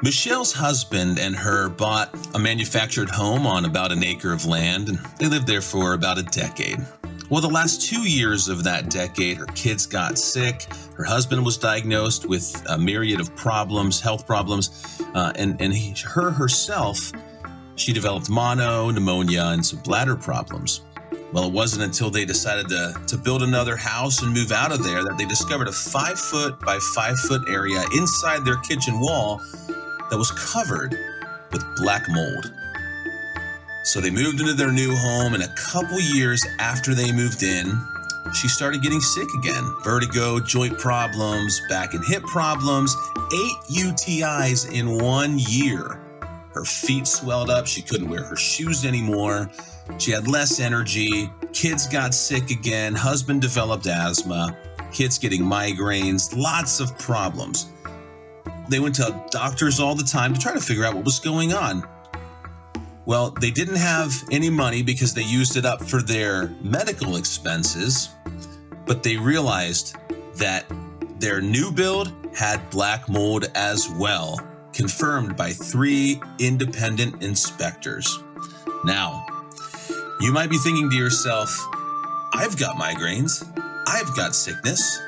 Michelle's husband and her bought a manufactured home on about an acre of land, and they lived there for about a decade. Well, the last two years of that decade, her kids got sick. Her husband was diagnosed with a myriad of problems, health problems, uh, and and he, her herself, she developed mono, pneumonia, and some bladder problems. Well, it wasn't until they decided to, to build another house and move out of there that they discovered a five foot by five foot area inside their kitchen wall that was covered with black mold. So they moved into their new home, and a couple years after they moved in, she started getting sick again. Vertigo, joint problems, back and hip problems, eight UTIs in one year. Her feet swelled up. She couldn't wear her shoes anymore. She had less energy. Kids got sick again. Husband developed asthma. Kids getting migraines. Lots of problems. They went to doctors all the time to try to figure out what was going on. Well, they didn't have any money because they used it up for their medical expenses, but they realized that their new build had black mold as well, confirmed by three independent inspectors. Now, you might be thinking to yourself, I've got migraines, I've got sickness,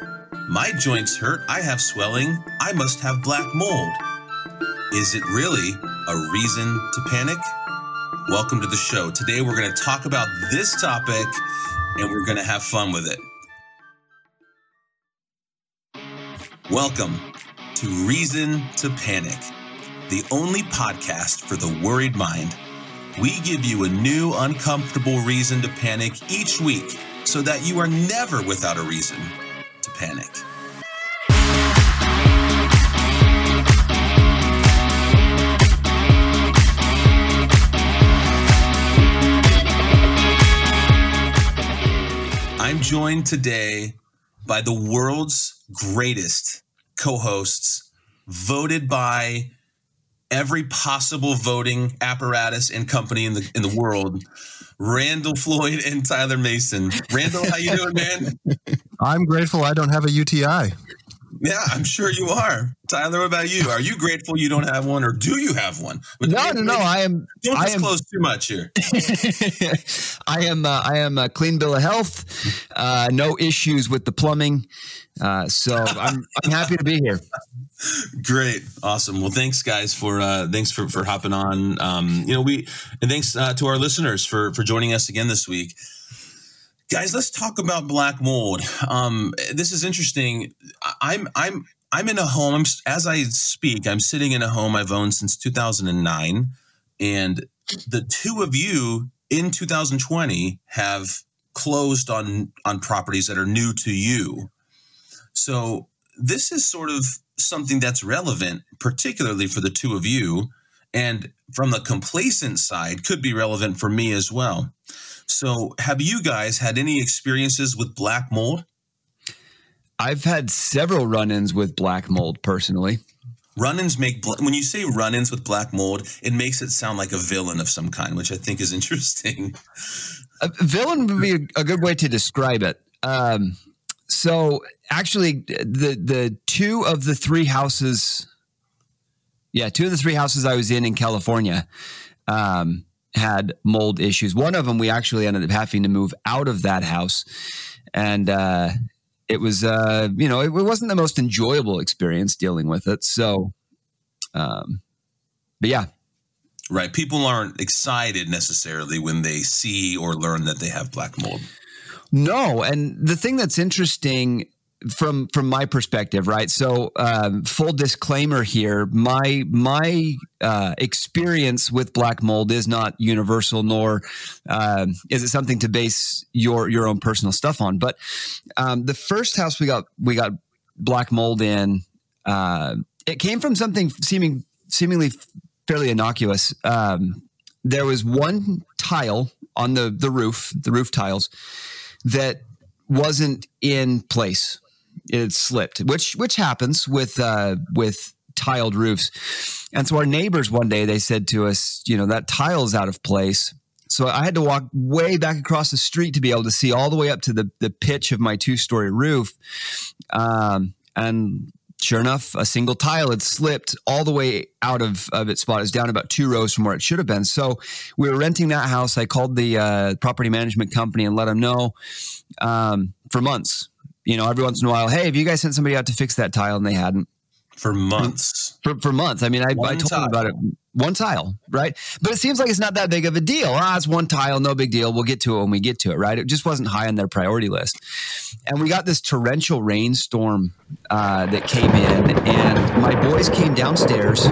my joints hurt, I have swelling, I must have black mold. Is it really a reason to panic? Welcome to the show. Today we're going to talk about this topic and we're going to have fun with it. Welcome to Reason to Panic, the only podcast for the worried mind. We give you a new, uncomfortable reason to panic each week so that you are never without a reason panic. I'm joined today by the world's greatest co hosts, voted by every possible voting apparatus and company in the in the world. Randall Floyd and Tyler Mason. Randall, how you doing, man? I'm grateful I don't have a UTI. Yeah, I'm sure you are. Tyler, what about you? Are you grateful you don't have one, or do you have one? But no, no, no. I am. Don't I disclose am, too much here. I am. Uh, I am a clean bill of health. Uh, no issues with the plumbing. Uh, so I'm. I'm happy to be here. Great, awesome. Well, thanks, guys, for uh, thanks for for hopping on. Um, you know, we and thanks uh, to our listeners for for joining us again this week guys let's talk about black mold. Um, this is interesting. I'm i'm i'm in a home I'm, as i speak i'm sitting in a home i've owned since 2009 and the two of you in 2020 have closed on on properties that are new to you. So this is sort of something that's relevant particularly for the two of you and from the complacent side could be relevant for me as well so, have you guys had any experiences with black mold? I've had several run ins with black mold personally. Run ins make, bl- when you say run ins with black mold, it makes it sound like a villain of some kind, which I think is interesting. A villain would be a, good way to describe it. Um, so, actually, the, the two of the three houses, yeah, two of the three houses I was in in California, um, had mold issues. One of them, we actually ended up having to move out of that house. And uh, it was, uh, you know, it, it, wasn't the most enjoyable experience dealing with it. So, um, but yeah. Right. People aren't excited necessarily when they see or learn that they have black mold. No. And the thing that's interesting from from my perspective, right? So, um, full disclaimer here: my my uh, experience with black mold is not universal, nor uh, is it something to base your your own personal stuff on. But um, the first house we got we got black mold in, uh, it came from something seeming seemingly fairly innocuous. Um, there was one tile on the the roof, the roof tiles, that wasn't in place it slipped, which which happens with uh, with tiled roofs. And so our neighbors one day they said to us, you know, that tile's out of place. So I had to walk way back across the street to be able to see all the way up to the the pitch of my two story roof. Um, and sure enough, a single tile had slipped all the way out of, of its spot. It was down about two rows from where it should have been. So we were renting that house. I called the uh, property management company and let them know um, for months. You know, every once in a while, hey, have you guys sent somebody out to fix that tile? And they hadn't for months. For, for months. I mean, I, I told tile. them about it. One tile, right? But it seems like it's not that big of a deal. Ah, it's one tile, no big deal. We'll get to it when we get to it, right? It just wasn't high on their priority list. And we got this torrential rainstorm uh, that came in, and my boys came downstairs.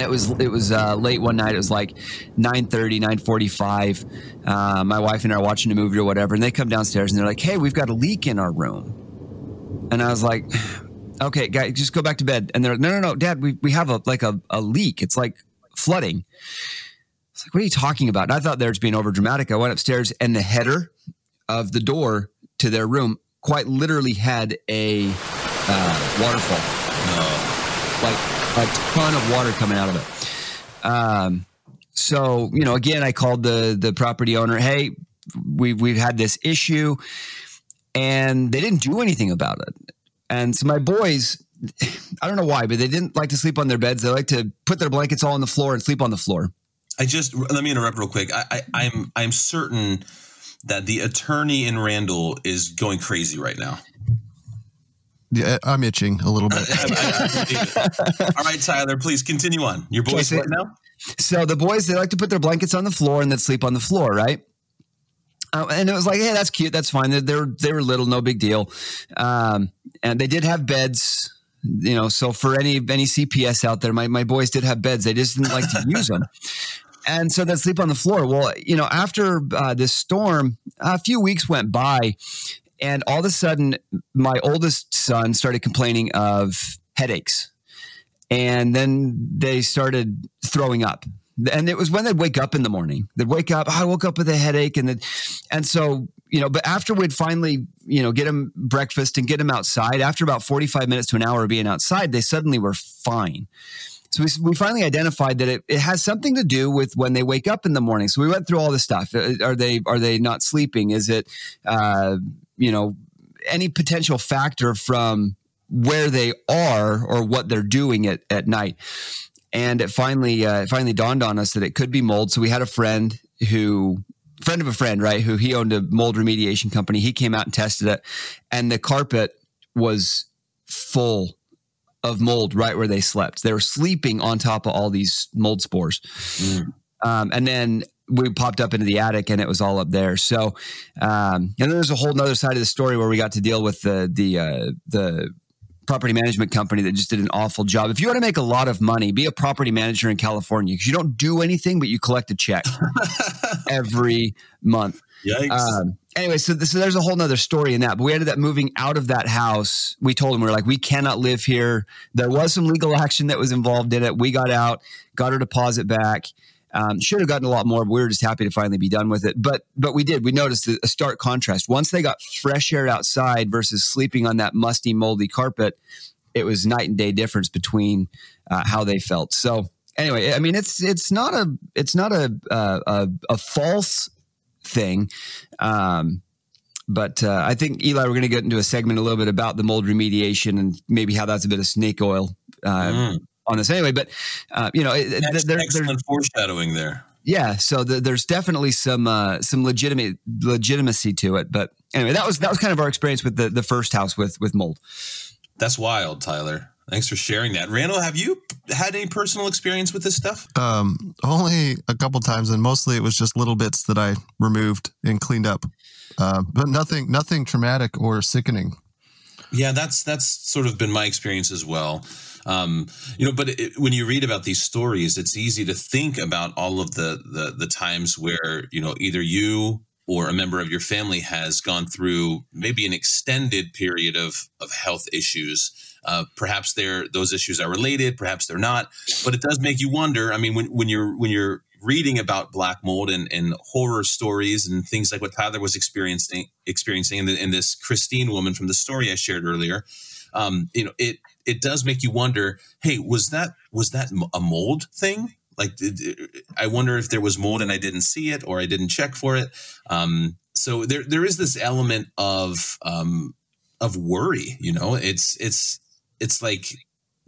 It was it was uh, late one night. It was like 9.30, 9.45. Uh, my wife and I are watching a movie or whatever, and they come downstairs and they're like, "Hey, we've got a leak in our room." And I was like, okay, guys, just go back to bed. And they're like, no, no, no, dad, we, we have a, like a, a leak. It's like flooding. It's like, what are you talking about? And I thought they were just being over dramatic. I went upstairs and the header of the door to their room quite literally had a uh, waterfall. Like a ton of water coming out of it. Um, so, you know, again, I called the, the property owner, Hey, we, we've had this issue and they didn't do anything about it. And so my boys, I don't know why, but they didn't like to sleep on their beds. They like to put their blankets all on the floor and sleep on the floor. I just let me interrupt real quick. I, I, I'm I'm certain that the attorney in Randall is going crazy right now. Yeah, I'm itching a little bit. All right, Tyler, please continue on. Your boys okay, so, now. So the boys they like to put their blankets on the floor and then sleep on the floor, right? Uh, and it was like, hey, that's cute. That's fine. They, they were they were little, no big deal. Um, and they did have beds. You know, so for any any CPS out there, my my boys did have beds. They just didn't like to use them. And so they'd sleep on the floor. Well, you know, after uh, this storm, a few weeks went by, and all of a sudden, my oldest son started complaining of headaches. And then they started throwing up and it was when they'd wake up in the morning. They'd wake up. Oh, I woke up with a headache, and then, and so you know. But after we'd finally, you know, get them breakfast and get them outside, after about forty five minutes to an hour of being outside, they suddenly were fine. So we, we finally identified that it, it has something to do with when they wake up in the morning. So we went through all this stuff. Uh, are they are they not sleeping? Is it, uh, you know, any potential factor from where they are or what they're doing at, at night? and it finally uh, it finally dawned on us that it could be mold. So we had a friend who friend of a friend, right? Who he owned a mold remediation company. He came out and tested it, and the carpet was full of mold right where they slept. They were sleeping on top of all these mold spores. Mm. Um, and then we popped up into the attic and it was all up there. So, um, and then there's a whole nother side of the story where we got to deal with the, the, uh, the property management company that just did an awful job. If you want to make a lot of money, be a property manager in California because you don't do anything, but you collect a check every month. Yikes. Um, anyway, so, so there's a whole nother story in that. But we ended up moving out of that house. We told them we are like, we cannot live here. There was some legal action that was involved in it. We got out, got our deposit back. Um, should have gotten a lot more, we were just happy to finally be done with it. But but we did. We noticed a stark contrast. Once they got fresh air outside versus sleeping on that musty, moldy carpet, it was night and day difference between uh, how they felt. So anyway, I mean, it's it's not a it's not a a, a false thing. Um, but uh, I think Eli, we're going to get into a segment a little bit about the mold remediation and maybe how that's a bit of snake oil. Uh, mm on this anyway. But uh, you know, Ex- there, excellent foreshadowing there. Yeah, so the, there's definitely some uh, some legitimate legitimacy to it. But anyway, that was that was kind of our experience with the the first house with with mold. That's wild, Tyler. Thanks for sharing that. Randall, have you had any personal experience with this stuff? Um, only a couple times, and mostly it was just little bits that I removed and cleaned up, uh, but nothing, nothing traumatic or sickening. Yeah, that's that's sort of been my experience as well. Um, you know, but it, when you read about these stories, it's easy to think about all of the, the the times where you know either you or a member of your family has gone through maybe an extended period of of health issues. Uh, perhaps they're those issues are related, perhaps they're not. But it does make you wonder. I mean, when when you're when you're reading about black mold and, and horror stories and things like what Tyler was experiencing experiencing and, and this Christine woman from the story I shared earlier, um, you know, it it does make you wonder. Hey, was that was that a mold thing? Like, did, I wonder if there was mold and I didn't see it or I didn't check for it. Um, so there there is this element of um, of worry. You know, it's it's it's like,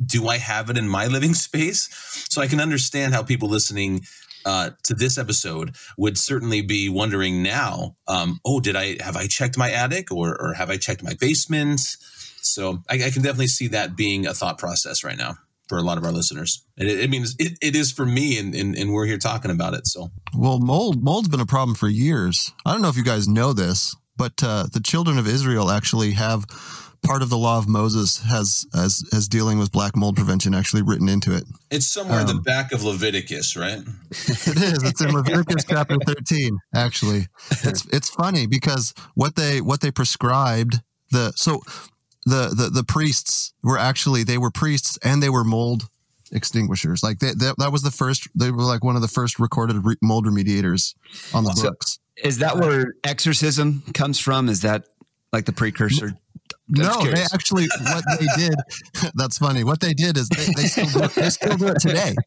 do I have it in my living space? So I can understand how people listening uh, to this episode would certainly be wondering now. Um, oh, did I have I checked my attic or or have I checked my basement? So I, I can definitely see that being a thought process right now for a lot of our listeners. And it, it means it, it is for me, and, and, and we're here talking about it. So, well, mold mold's been a problem for years. I don't know if you guys know this, but uh, the children of Israel actually have part of the law of Moses has as as dealing with black mold prevention actually written into it. It's somewhere um, in the um, back of Leviticus, right? it is. It's in Leviticus chapter 13, actually. It's it's funny because what they what they prescribed the so the the the priests were actually they were priests and they were mold extinguishers. Like they, they, that was the first. They were like one of the first recorded re- mold remediators on the so books. Is that where exorcism comes from? Is that like the precursor? No, they actually what they did. that's funny. What they did is they, they still do it, they still do it today.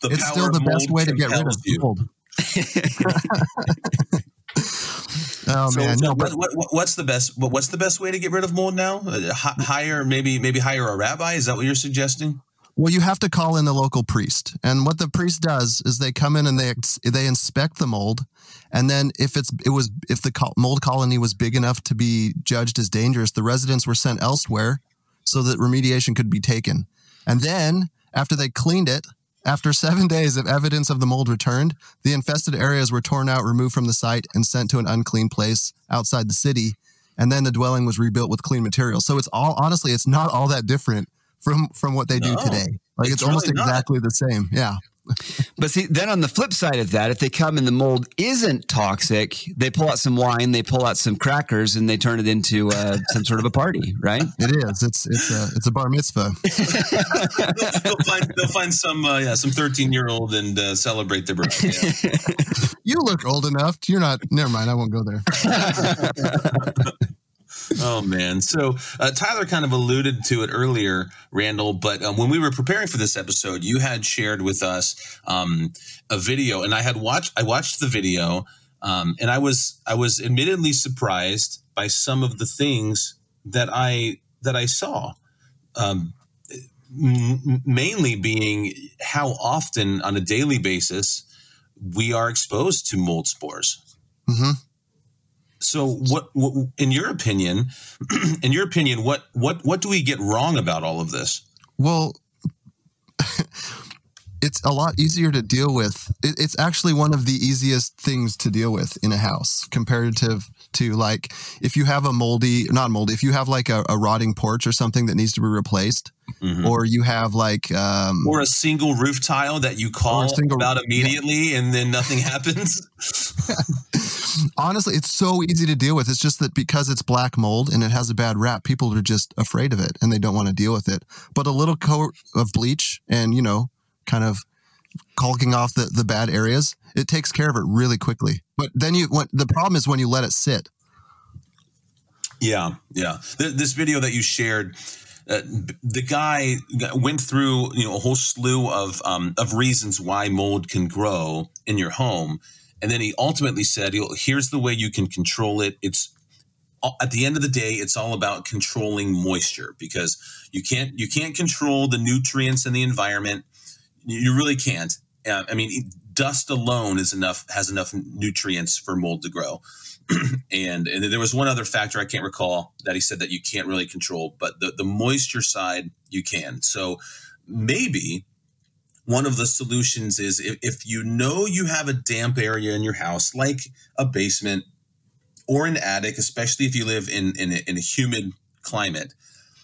The it's still the best way to get rid of mold. oh so, man, no, but what, what, what's the best? What's the best way to get rid of mold now? Uh, hire maybe maybe hire a rabbi. Is that what you're suggesting? Well, you have to call in the local priest, and what the priest does is they come in and they they inspect the mold, and then if it's it was if the mold colony was big enough to be judged as dangerous, the residents were sent elsewhere so that remediation could be taken. And then after they cleaned it, after seven days of evidence of the mold returned, the infested areas were torn out, removed from the site, and sent to an unclean place outside the city. And then the dwelling was rebuilt with clean materials. So it's all honestly, it's not all that different from from what they do today. Like it's, it's almost really exactly the same. Yeah. But see, then on the flip side of that, if they come and the mold isn't toxic, they pull out some wine, they pull out some crackers, and they turn it into uh, some sort of a party, right? It is. It's it's a it's a bar mitzvah. they'll, find they'll find some uh, yeah some thirteen year old and uh, celebrate their birthday. Yeah. you look old enough. You're not. Never mind. I won't go there oh man so uh, tyler kind of alluded to it earlier randall but um, when we were preparing for this episode you had shared with us um, a video and i had watched i watched the video um, and i was i was admittedly surprised by some of the things that i that i saw um, mainly being how often on a daily basis we are exposed to mold spores mm-hmm. So, what, what, in your opinion, in your opinion, what what what do we get wrong about all of this? Well, it's a lot easier to deal with. it's actually one of the easiest things to deal with in a house, comparative to like if you have a moldy, not moldy, if you have like a, a rotting porch or something that needs to be replaced, mm-hmm. or you have like um, or a single roof tile that you call single, about immediately yeah. and then nothing happens. Honestly, it's so easy to deal with. It's just that because it's black mold and it has a bad rap, people are just afraid of it and they don't want to deal with it. But a little coat of bleach and you know, kind of caulking off the, the bad areas, it takes care of it really quickly. But then you, what the problem is when you let it sit. Yeah, yeah. This video that you shared, uh, the guy went through you know a whole slew of um, of reasons why mold can grow in your home, and then he ultimately said, "Here's the way you can control it. It's at the end of the day, it's all about controlling moisture because you can't you can't control the nutrients in the environment. You really can't. Uh, I mean, dust alone is enough has enough nutrients for mold to grow. and and there was one other factor I can't recall that he said that you can't really control, but the the moisture side you can. So maybe one of the solutions is if, if you know you have a damp area in your house, like a basement or an attic, especially if you live in in a, in a humid climate,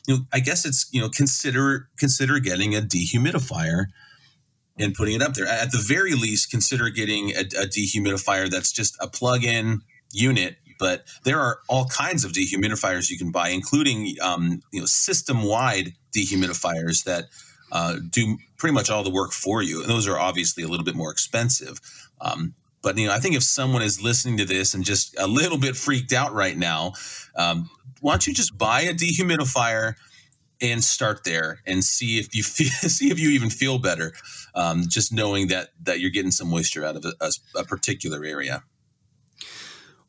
you know, I guess it's you know consider consider getting a dehumidifier and putting it up there. At the very least, consider getting a, a dehumidifier that's just a plug-in unit. But there are all kinds of dehumidifiers you can buy, including um, you know system-wide dehumidifiers that uh, do pretty much all the work for you. And those are obviously a little bit more expensive. Um, but you know, I think if someone is listening to this and just a little bit freaked out right now, um, why don't you just buy a dehumidifier and start there and see if you feel, see if you even feel better, um, just knowing that that you're getting some moisture out of a, a, particular area.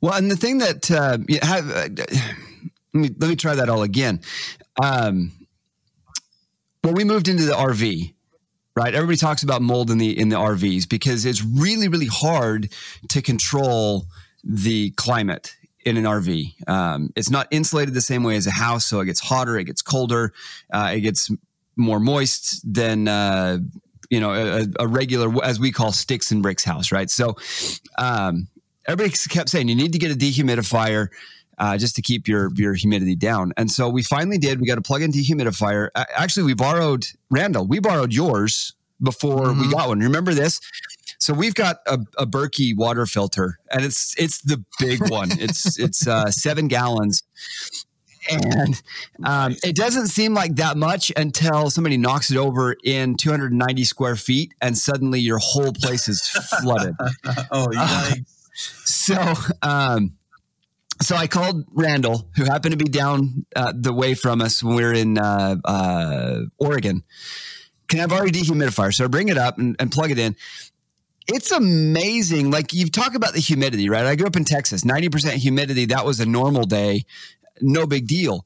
Well, and the thing that uh, have, uh, let me let me try that all again. Um, Well, we moved into the RV, right? Everybody talks about mold in the in the RVs because it's really really hard to control the climate in an RV. Um, it's not insulated the same way as a house, so it gets hotter, it gets colder, uh, it gets more moist than uh, you know a, a, regular, as we call sticks and bricks house, right? So um, everybody kept saying you need to get a dehumidifier. Uh, just to keep your your humidity down, and so we finally did. We got a plug-in dehumidifier. Actually, we borrowed Randall. We borrowed yours before mm-hmm. we got one. Remember this? So we've got a, a Berkey water filter, and it's it's the big one. it's it's uh, seven gallons, and um, it doesn't seem like that much until somebody knocks it over in 290 square feet, and suddenly your whole place is flooded. oh, yeah. Uh, so. Um, so I called Randall, who happened to be down uh, the way from us when we were in uh, uh Oregon. Can I have our dehumidifier? So I bring it up and, and plug it in it's amazing. Like you talk about the humidity, right? I grew up in Texas, 90% humidity. That was a normal day. No big deal.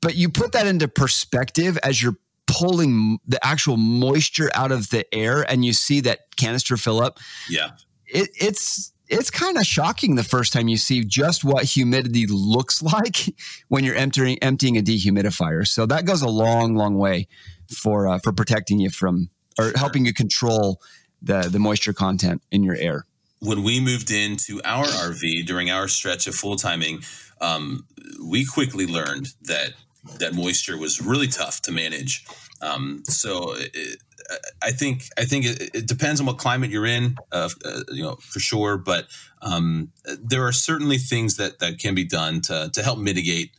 But you put that into perspective as you're pulling the actual moisture out of the air and you see that canister fill up. Yeah. It, it's, it's kind of shocking the first time you see just what humidity looks like when you're emptying emptying a dehumidifier. So that goes a long, long way for uh, for protecting you from or helping you control the the moisture content in your air. When we moved into our RV during our stretch of full timing, um, we quickly learned that that moisture was really tough to manage. Um, so it, I think I think it, it, depends on what climate you're in, uh, uh, you know, for sure. But um, there are certainly things that that can be done to to help mitigate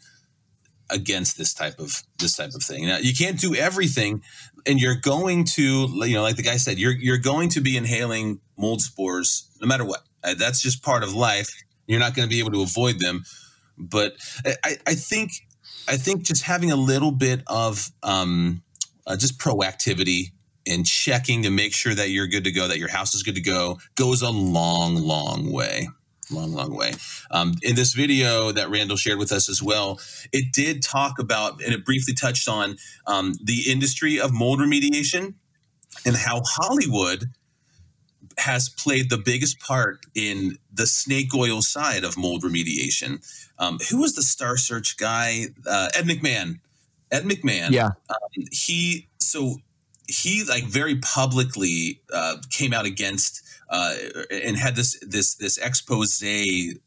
against this type of this type of thing. Now, you can't do everything, and you're going to, you know, like the guy said, you're you're going to be inhaling mold spores no matter what. Uh, that's just part of life. You're not going to be able to avoid them. But I, I think I think just having a little bit of um, uh, just proactivity and checking to make sure that you're good to go, that your house is good to go, goes a long, long way long, long way. Um, in this video that Randall shared with us as well, it did talk about and it briefly touched on um, the industry of mold remediation and how Hollywood has played the biggest part in the snake oil side of mold remediation. Um, who was the Star Search guy? Uh, Ed McMahon. Ed McMahon. Yeah. Um, he so he like very publicly uh, came out against uh, and had this this this expose,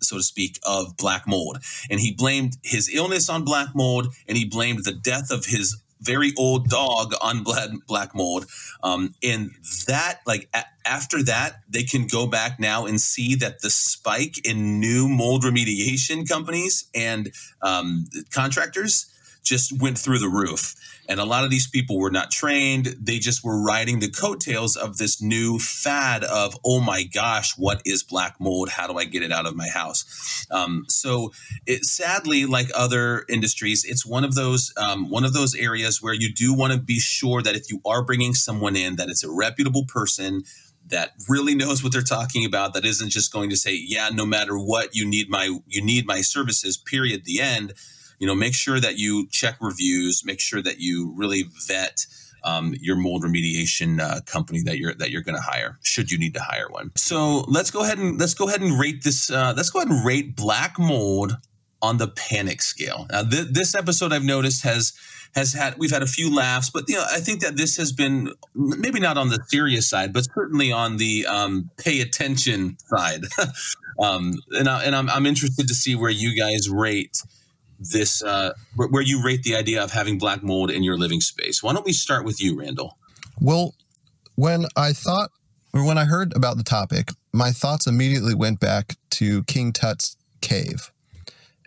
so to speak, of black mold, and he blamed his illness on black mold, and he blamed the death of his very old dog on black, black mold. Um, and that, like, a- after that, they can go back now and see that the spike in new mold remediation companies and um, contractors just went through the roof. And a lot of these people were not trained. They just were riding the coattails of this new fad of, oh my gosh, what is black mold? How do I get it out of my house? Um, so, it, sadly, like other industries, it's one of those um, one of those areas where you do want to be sure that if you are bringing someone in, that it's a reputable person that really knows what they're talking about that isn't just going to say yeah no matter what you need my you need my services period the end you know, make sure that you check reviews, make sure that you really vet um, your mold remediation uh, company that you're that you're going to hire, should you need to hire one. So let's go ahead and let's go ahead and rate this. Uh, let's go ahead and rate black mold on the panic scale. Now, th- this episode I've noticed has has had we've had a few laughs, but you know I think that this has been maybe not on the serious side, but certainly on the um, pay attention side. um, and I, and I'm, I'm interested to see where you guys rate this uh, where, you rate the idea of having black mold in your living space. Why don't we start with you, Randall? Well, when I thought or when I heard about the topic, my thoughts immediately went back to King Tut's cave.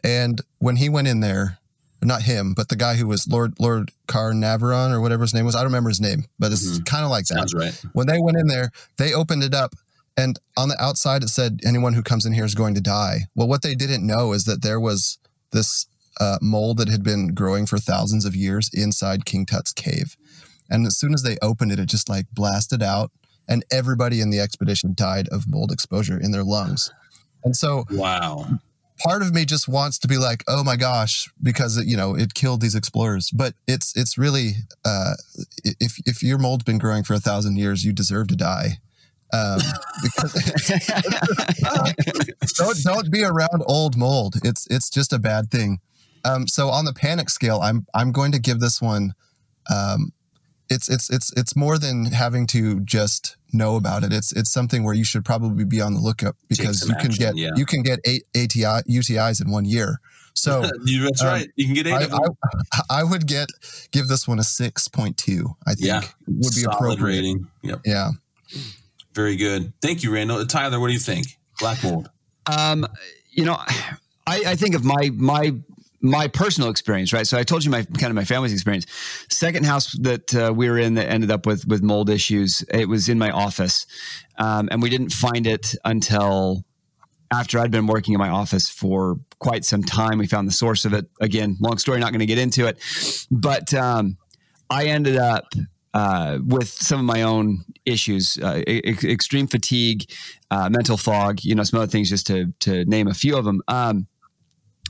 And when he went in there, not him, but the guy who was Lord Lord Carnarvon or whatever his name was. I don't remember his name, but it's mm-hmm. kind of like Sounds that. right. When they went in there, they opened it up and on the outside it said anyone who comes in here is going to die. Well, what they didn't know is that there was this uh, mold that had been growing for thousands of years inside King Tut's cave. And as soon as they opened it, it just like blasted out, and everybody in the expedition died of mold exposure in their lungs. And so, wow. part of me just wants to be like, oh my gosh, because it, you know it killed these explorers. But it's it's really uh, if if your mold's been growing for a thousand years, you deserve to die. Um, because don't don't be around old mold. It's it's just a bad thing. Um, so on the panic scale, I'm I'm going to give this one. Um, it's it's it's it's more than having to just know about it. It's it's something where you should probably be on the lookup because you can get yeah. you can get eight ATI UTIs in one year. So that's um, right. You can get eight. I, I, I, would get give this one a six point two. I think yeah. would be Solid appropriate. Rating. Yep. Yeah. Very good. Thank you, Randall. Tyler, what do you think? Black mold. Um, you know, I, I think of my my my personal experience, right? So I told you my kind of my family's experience. Second house that uh, we were in that ended up with with mold issues. It was in my office, um, and we didn't find it until after I'd been working in my office for quite some time. We found the source of it. Again, long story, not going to get into it, but um, I ended up uh, with some of my own issues, uh, extreme fatigue, uh, mental fog, you know, some other things, just to to name a few of them. Um,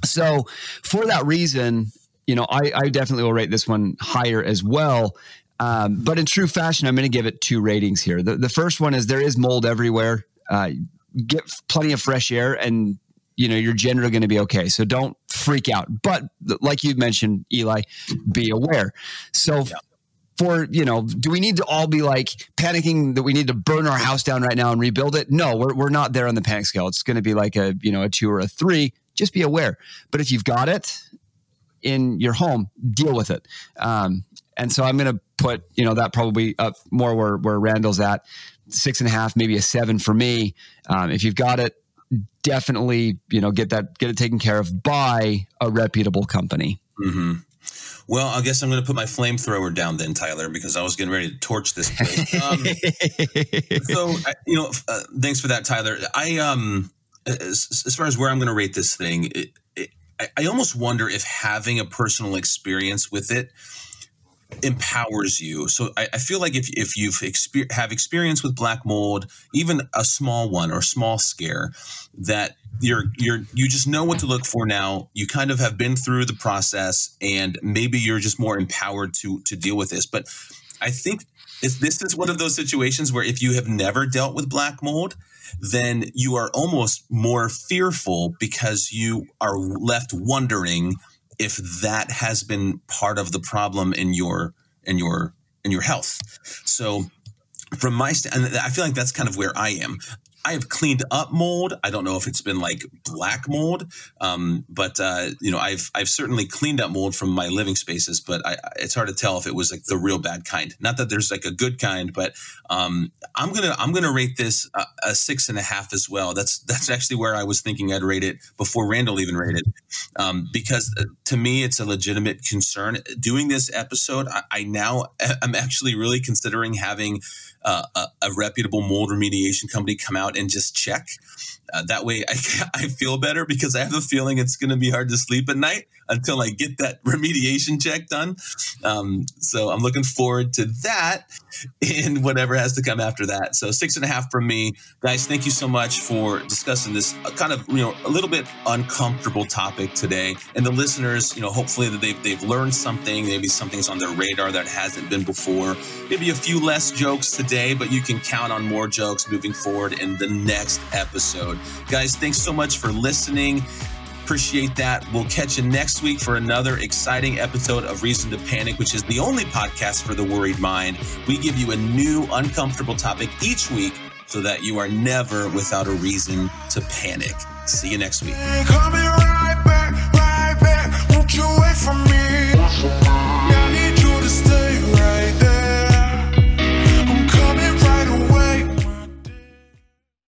so for that reason, you know, I, I definitely will rate this one higher as well. Um, but in true fashion, I'm going to give it two ratings here. The, the first one is there is mold everywhere. Uh, get plenty of fresh air, and you know you're generally going to be okay. So don't freak out. But like you mentioned, Eli, be aware. So. Yeah. For you know, do we need to all be like panicking that we need to burn our house down right now and rebuild it? No, we're, we're not there on the panic scale. It's going to be like a you know a two or a three just be aware. But if you've got it in your home, deal with it. Um, and so I'm going to put, you know, that probably up more where, where Randall's at six and a half, maybe a seven for me. Um, if you've got it, definitely, you know, get that, get it taken care of by a reputable company. Mm-hmm. Well, I guess I'm going to put my flamethrower down then, Tyler, because I was getting ready to torch this place. Um, so, you know, uh, thanks for that, Tyler. I um, as, as far as where I'm going to rate this thing, it, it, I almost wonder if having a personal experience with it empowers you. So I, I feel like if, if you've exper- have experience with black mold, even a small one or small scare, that you're you're you just know what to look for now. You kind of have been through the process, and maybe you're just more empowered to to deal with this. But I think if this is one of those situations where if you have never dealt with black mold, then you are almost more fearful because you are left wondering if that has been part of the problem in your in your in your health. So from my st- and I feel like that's kind of where I am. I have cleaned up mold. I don't know if it's been like black mold, um, but uh, you know, I've I've certainly cleaned up mold from my living spaces. But I, it's hard to tell if it was like the real bad kind. Not that there's like a good kind, but um, I'm gonna I'm gonna rate this a, a, six and a half as well. That's that's actually where I was thinking I'd rate it before Randall even rated, um, because uh, to me it's a legitimate concern. Doing this episode, I, I now I'm actually really considering having uh, a, a, reputable mold remediation company come out and just check. Uh, that way, I, I feel better because I have a feeling it's going to be hard to sleep at night until I get that remediation check done. Um, so I'm looking forward to that and whatever has to come after that. So six and a half from me, guys. Thank you so much for discussing this uh, kind of you know a little bit uncomfortable topic today. And the listeners, you know, hopefully that they've they've learned something. Maybe something's on their radar that hasn't been before. Maybe a few less jokes today, but you can count on more jokes moving forward in the next episode. Guys, thanks so much for listening. Appreciate that. We'll catch you next week for another exciting episode of Reason to Panic, which is the only podcast for the worried mind. We give you a new uncomfortable topic each week so that you are never without a reason to panic. See you next week.